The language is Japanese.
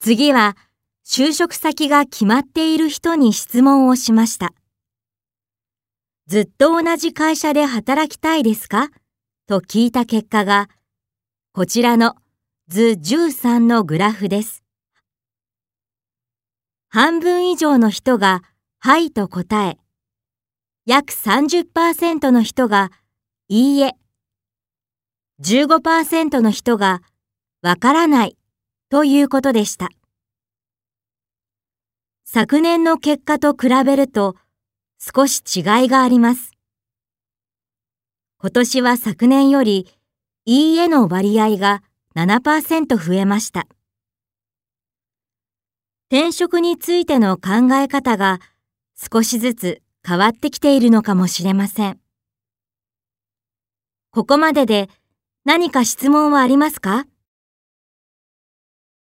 次は、就職先が決まっている人に質問をしました。ずっと同じ会社で働きたいですか？と聞いた結果が、こちらの図13のグラフです。半分以上の人が、はいと答え、約30%の人が、いいえ、15%の人が、わからないということでした。昨年の結果と比べると少し違いがあります。今年は昨年よりいいえの割合が7%増えました。転職についての考え方が少しずつ変わってきているのかもしれません。ここまでで何か質問はありますか？